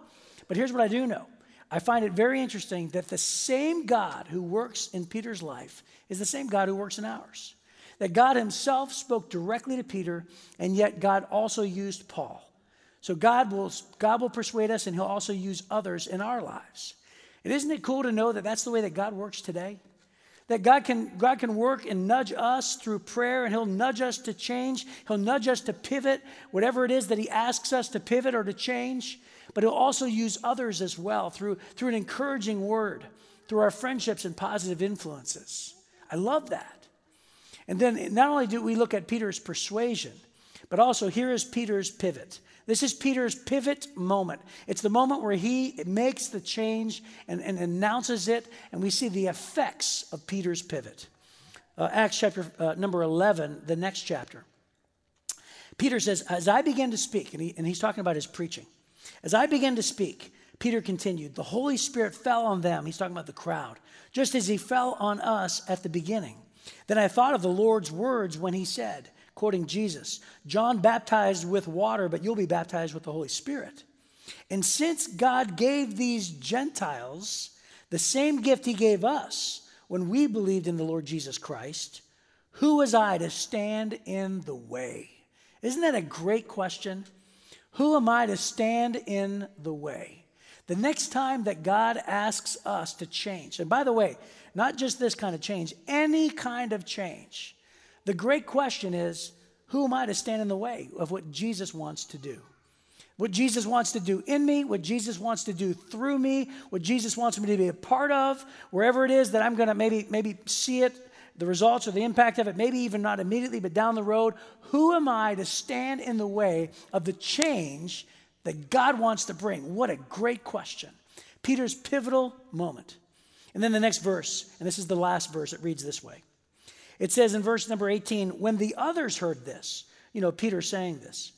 But here's what I do know. I find it very interesting that the same God who works in Peter's life is the same God who works in ours. That God himself spoke directly to Peter, and yet God also used Paul. So God will, God will persuade us and He'll also use others in our lives. And isn't it cool to know that that's the way that God works today? That God can, God can work and nudge us through prayer, and He'll nudge us to change. He'll nudge us to pivot, whatever it is that He asks us to pivot or to change. But He'll also use others as well through, through an encouraging word, through our friendships and positive influences. I love that. And then not only do we look at Peter's persuasion, but also here is Peter's pivot. This is Peter's pivot moment. It's the moment where he makes the change and, and announces it, and we see the effects of Peter's pivot. Uh, Acts chapter uh, number 11, the next chapter. Peter says, As I began to speak, and, he, and he's talking about his preaching, as I began to speak, Peter continued, The Holy Spirit fell on them. He's talking about the crowd, just as he fell on us at the beginning. Then I thought of the Lord's words when he said, quoting Jesus. John baptized with water, but you'll be baptized with the Holy Spirit. And since God gave these Gentiles the same gift he gave us when we believed in the Lord Jesus Christ, who was I to stand in the way? Isn't that a great question? Who am I to stand in the way? The next time that God asks us to change, and by the way, not just this kind of change, any kind of change, the great question is who am I to stand in the way of what Jesus wants to do? What Jesus wants to do in me, what Jesus wants to do through me, what Jesus wants me to be a part of, wherever it is that I'm going to maybe maybe see it, the results or the impact of it, maybe even not immediately, but down the road. Who am I to stand in the way of the change that God wants to bring? What a great question. Peter's pivotal moment. And then the next verse, and this is the last verse, it reads this way. It says in verse number 18, when the others heard this, you know, Peter saying this,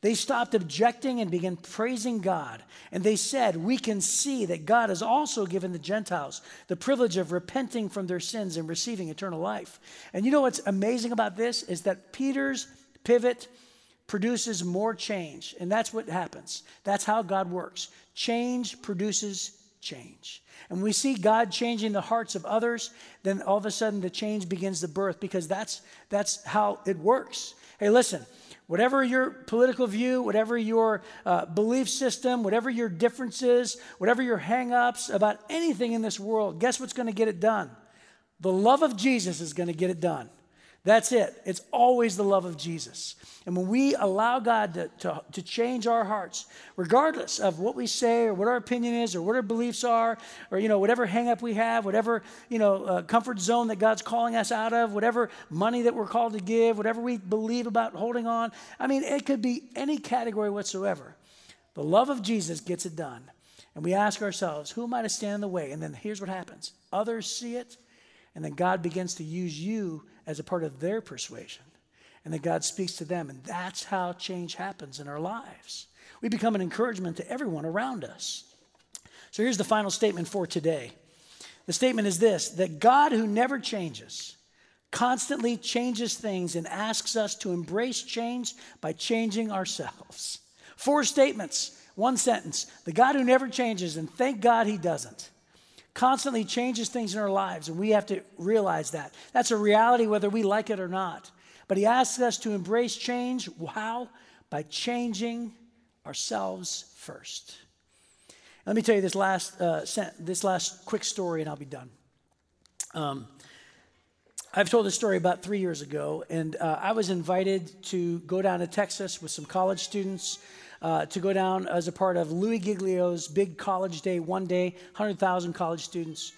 they stopped objecting and began praising God. And they said, We can see that God has also given the Gentiles the privilege of repenting from their sins and receiving eternal life. And you know what's amazing about this is that Peter's pivot produces more change. And that's what happens. That's how God works. Change produces change and we see God changing the hearts of others, then all of a sudden the change begins to birth because that's, that's how it works. Hey, listen, whatever your political view, whatever your uh, belief system, whatever your differences, whatever your hangups about anything in this world, guess what's going to get it done? The love of Jesus is going to get it done. That's it. It's always the love of Jesus. And when we allow God to, to, to, change our hearts, regardless of what we say or what our opinion is or what our beliefs are, or, you know, whatever hangup we have, whatever, you know, uh, comfort zone that God's calling us out of, whatever money that we're called to give, whatever we believe about holding on. I mean, it could be any category whatsoever. The love of Jesus gets it done. And we ask ourselves, who am I to stand in the way? And then here's what happens others see it, and then God begins to use you as a part of their persuasion. And that God speaks to them. And that's how change happens in our lives. We become an encouragement to everyone around us. So here's the final statement for today. The statement is this that God, who never changes, constantly changes things and asks us to embrace change by changing ourselves. Four statements, one sentence. The God who never changes, and thank God he doesn't constantly changes things in our lives, and we have to realize that. That's a reality whether we like it or not. But He asks us to embrace change. How? By changing ourselves first. Let me tell you this last, uh, this last quick story, and I'll be done. Um, I've told this story about three years ago, and uh, I was invited to go down to Texas with some college students uh, to go down as a part of Louis Giglio's big college day, one day, 100,000 college students.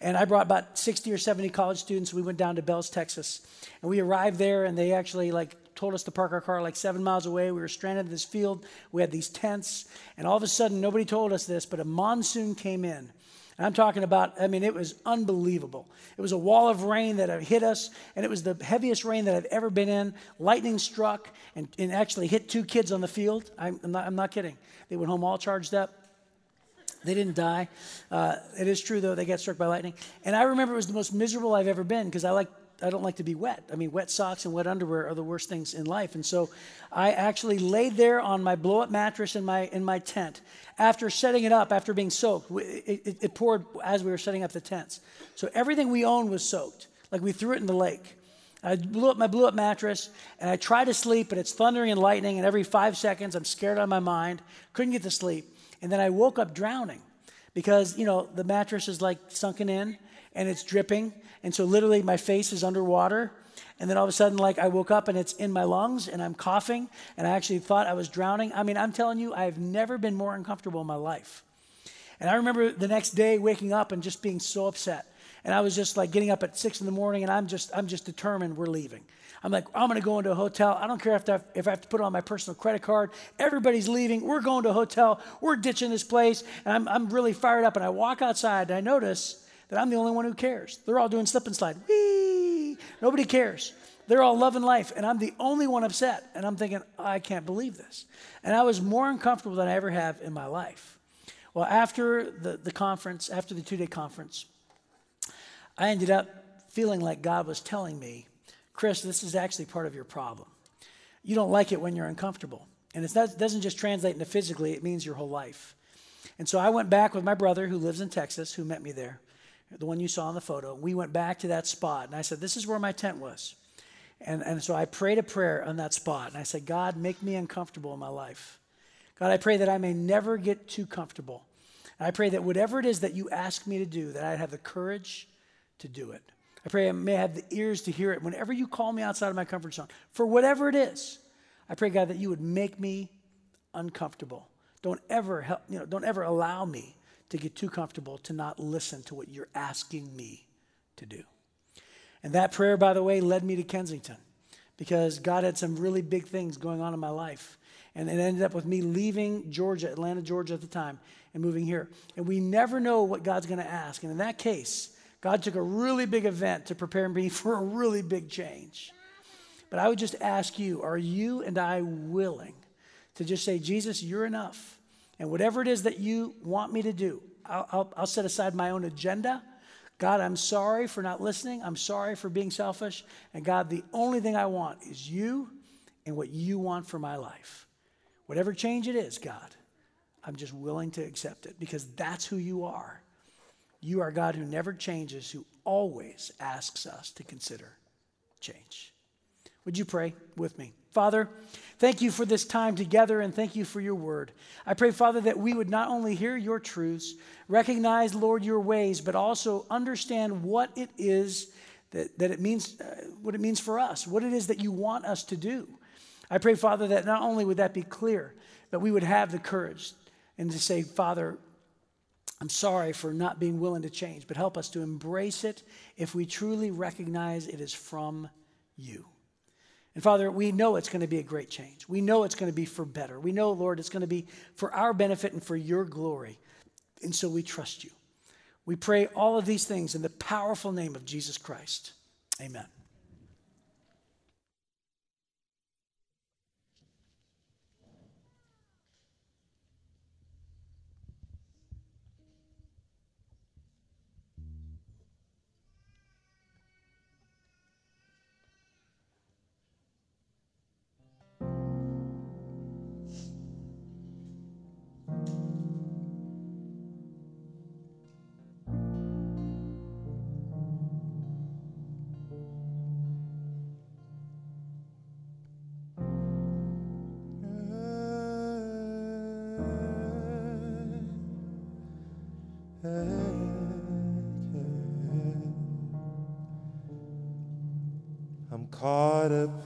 And I brought about 60 or 70 college students. We went down to Bells, Texas. And we arrived there, and they actually like told us to park our car like seven miles away. We were stranded in this field. We had these tents. And all of a sudden, nobody told us this, but a monsoon came in. And I'm talking about, I mean, it was unbelievable. It was a wall of rain that hit us, and it was the heaviest rain that I've ever been in. Lightning struck and, and actually hit two kids on the field. I'm, I'm, not, I'm not kidding. They went home all charged up. They didn't die. Uh, it is true, though, they got struck by lightning. And I remember it was the most miserable I've ever been because I like I don't like to be wet. I mean, wet socks and wet underwear are the worst things in life. And so I actually laid there on my blow up mattress in my, in my tent. After setting it up, after being soaked, it, it, it poured as we were setting up the tents. So everything we owned was soaked. Like we threw it in the lake. I blew up my blew up mattress and I tried to sleep, but it's thundering and lightning. And every five seconds, I'm scared out of my mind, couldn't get to sleep. And then I woke up drowning because, you know, the mattress is like sunken in and it's dripping. And so literally my face is underwater. And then all of a sudden, like I woke up and it's in my lungs and I'm coughing and I actually thought I was drowning. I mean, I'm telling you, I've never been more uncomfortable in my life. And I remember the next day waking up and just being so upset. And I was just like getting up at six in the morning and I'm just, I'm just determined we're leaving. I'm like, I'm going to go into a hotel. I don't care if I, have, if I have to put on my personal credit card. Everybody's leaving. We're going to a hotel. We're ditching this place. And I'm, I'm really fired up. And I walk outside and I notice that I'm the only one who cares. They're all doing slip and slide. Whee! Nobody cares. They're all loving life, and I'm the only one upset. And I'm thinking, I can't believe this. And I was more uncomfortable than I ever have in my life. Well, after the, the conference, after the two day conference, I ended up feeling like God was telling me, Chris, this is actually part of your problem. You don't like it when you're uncomfortable. And it doesn't just translate into physically, it means your whole life. And so I went back with my brother who lives in Texas, who met me there the one you saw in the photo. We went back to that spot, and I said, This is where my tent was. And, and so I prayed a prayer on that spot, and I said, God, make me uncomfortable in my life. God, I pray that I may never get too comfortable. And I pray that whatever it is that you ask me to do, that I have the courage to do it. I pray I may have the ears to hear it whenever you call me outside of my comfort zone. For whatever it is, I pray, God, that you would make me uncomfortable. Don't ever help, you know, don't ever allow me to get too comfortable to not listen to what you're asking me to do. And that prayer, by the way, led me to Kensington because God had some really big things going on in my life. And it ended up with me leaving Georgia, Atlanta, Georgia at the time, and moving here. And we never know what God's going to ask. And in that case, God took a really big event to prepare me for a really big change. But I would just ask you are you and I willing to just say, Jesus, you're enough? And whatever it is that you want me to do, I'll, I'll, I'll, set aside my own agenda. God, I'm sorry for not listening. I'm sorry for being selfish. And God, the only thing I want is you and what you want for my life. Whatever change it is, God, I'm just willing to accept it because that's who you are. You are God who never changes, who always asks us to consider change. Would you pray with me? Father, thank you for this time together and thank you for your word. I pray, Father, that we would not only hear your truths, recognize, Lord, your ways, but also understand what it is that, that it means, uh, what it means for us, what it is that you want us to do. I pray, Father, that not only would that be clear, but we would have the courage and to say, Father, I'm sorry for not being willing to change, but help us to embrace it if we truly recognize it is from you. And Father, we know it's going to be a great change. We know it's going to be for better. We know, Lord, it's going to be for our benefit and for your glory. And so we trust you. We pray all of these things in the powerful name of Jesus Christ. Amen.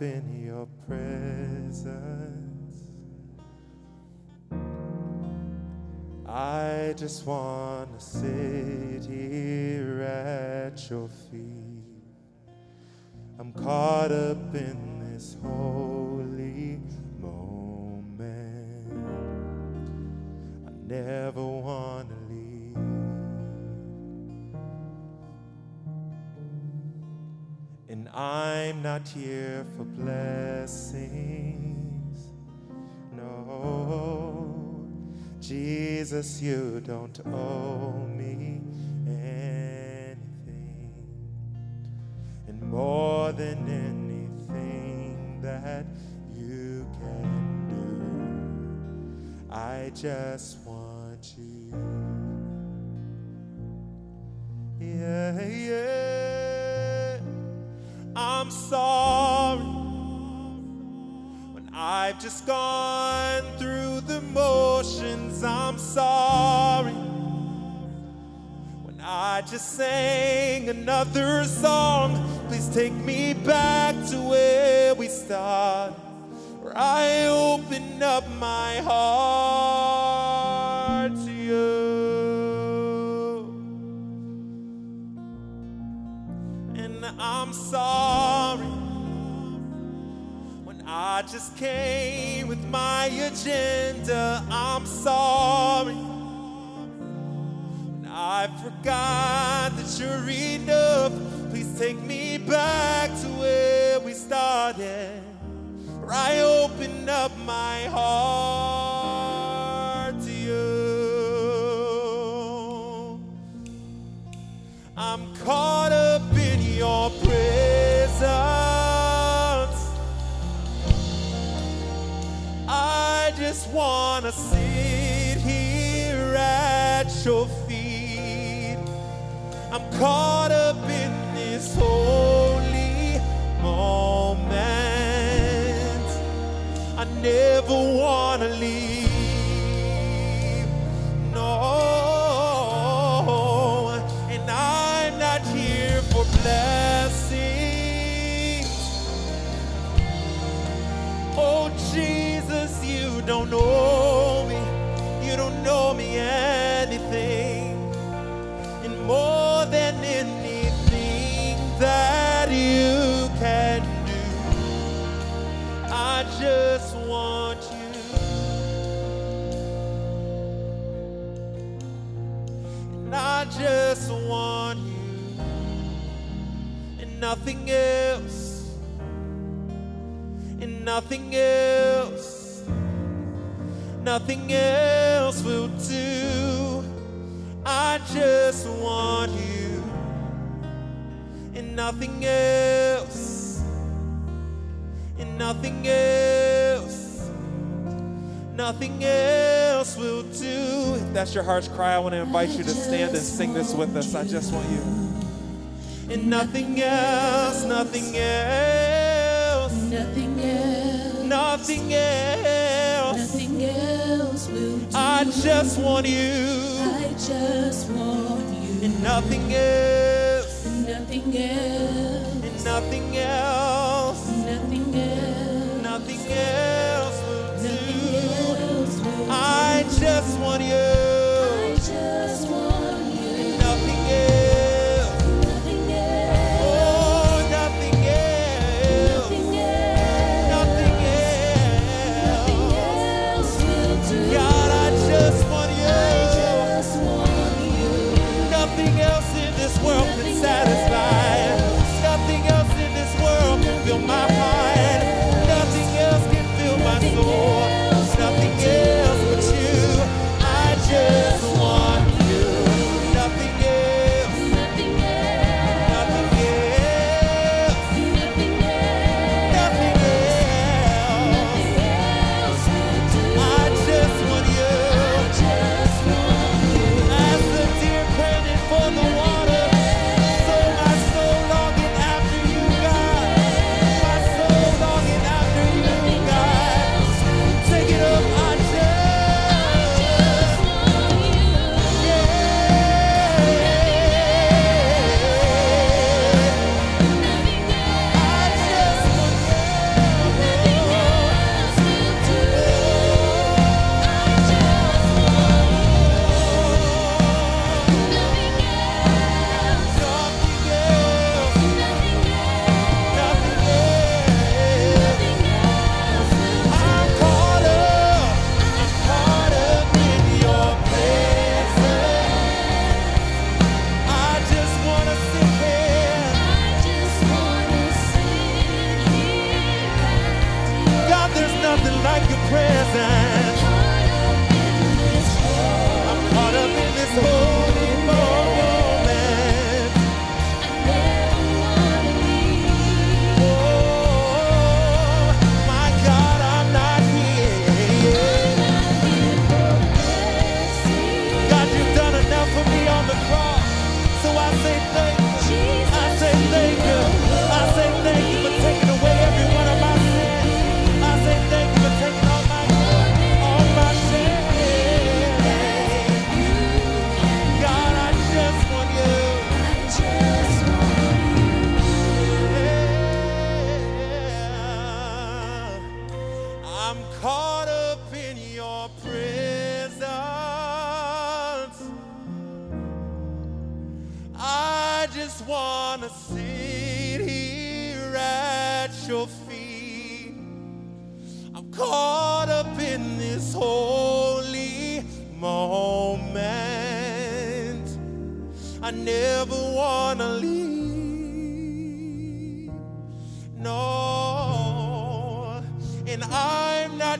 In your presence. I just want to sit here at your feet. I'm caught up in this holy I'm not here for blessings. No, Jesus, you don't owe me anything. And more than anything that you can do, I just want you. Another song. Please take me back to where we started, where I open up my heart to you. And I'm sorry when I just came with my agenda. I'm sorry nothing else and nothing else, nothing else will do. I just want you, and nothing else, and nothing else, nothing else will do. If that's your heart's cry, I want to invite you to stand and sing this with us. I just want you. And nothing else, nothing else, Nothing else, nothing else. nothing else will do. I just want you I just want you. and nothing else, Nothing else, and nothing else, nothing else, nothing else will do. else will do. I just want you,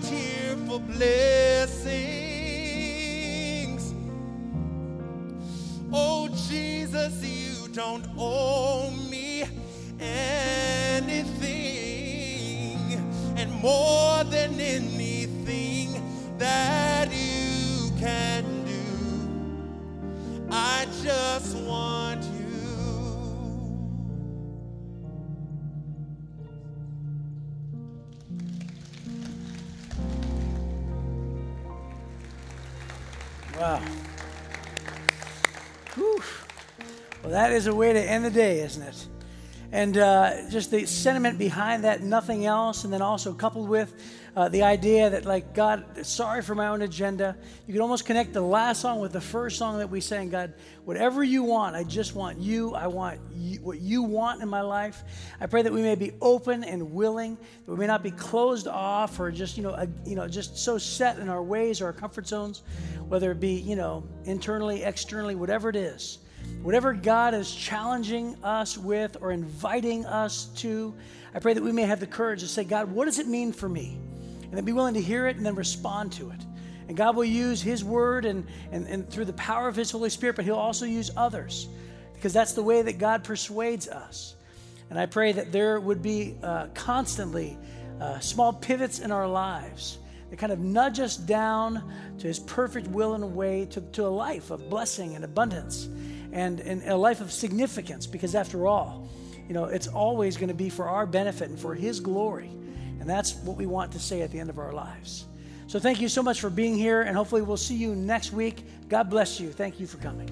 Here for blessings. Oh, Jesus, you don't owe me anything. And more is a way to end the day, isn't it? And uh, just the sentiment behind that, nothing else, and then also coupled with uh, the idea that, like, God, sorry for my own agenda. You can almost connect the last song with the first song that we sang. God, whatever you want, I just want you. I want you, what you want in my life. I pray that we may be open and willing, that we may not be closed off or just, you know, uh, you know, just so set in our ways or our comfort zones, whether it be, you know, internally, externally, whatever it is. Whatever God is challenging us with or inviting us to, I pray that we may have the courage to say, God, what does it mean for me? And then be willing to hear it and then respond to it. And God will use His word and, and, and through the power of His Holy Spirit, but He'll also use others because that's the way that God persuades us. And I pray that there would be uh, constantly uh, small pivots in our lives that kind of nudge us down to His perfect will and way to, to a life of blessing and abundance and, and a life of significance because, after all, you know, it's always going to be for our benefit and for His glory. And that's what we want to say at the end of our lives. So, thank you so much for being here, and hopefully, we'll see you next week. God bless you. Thank you for coming.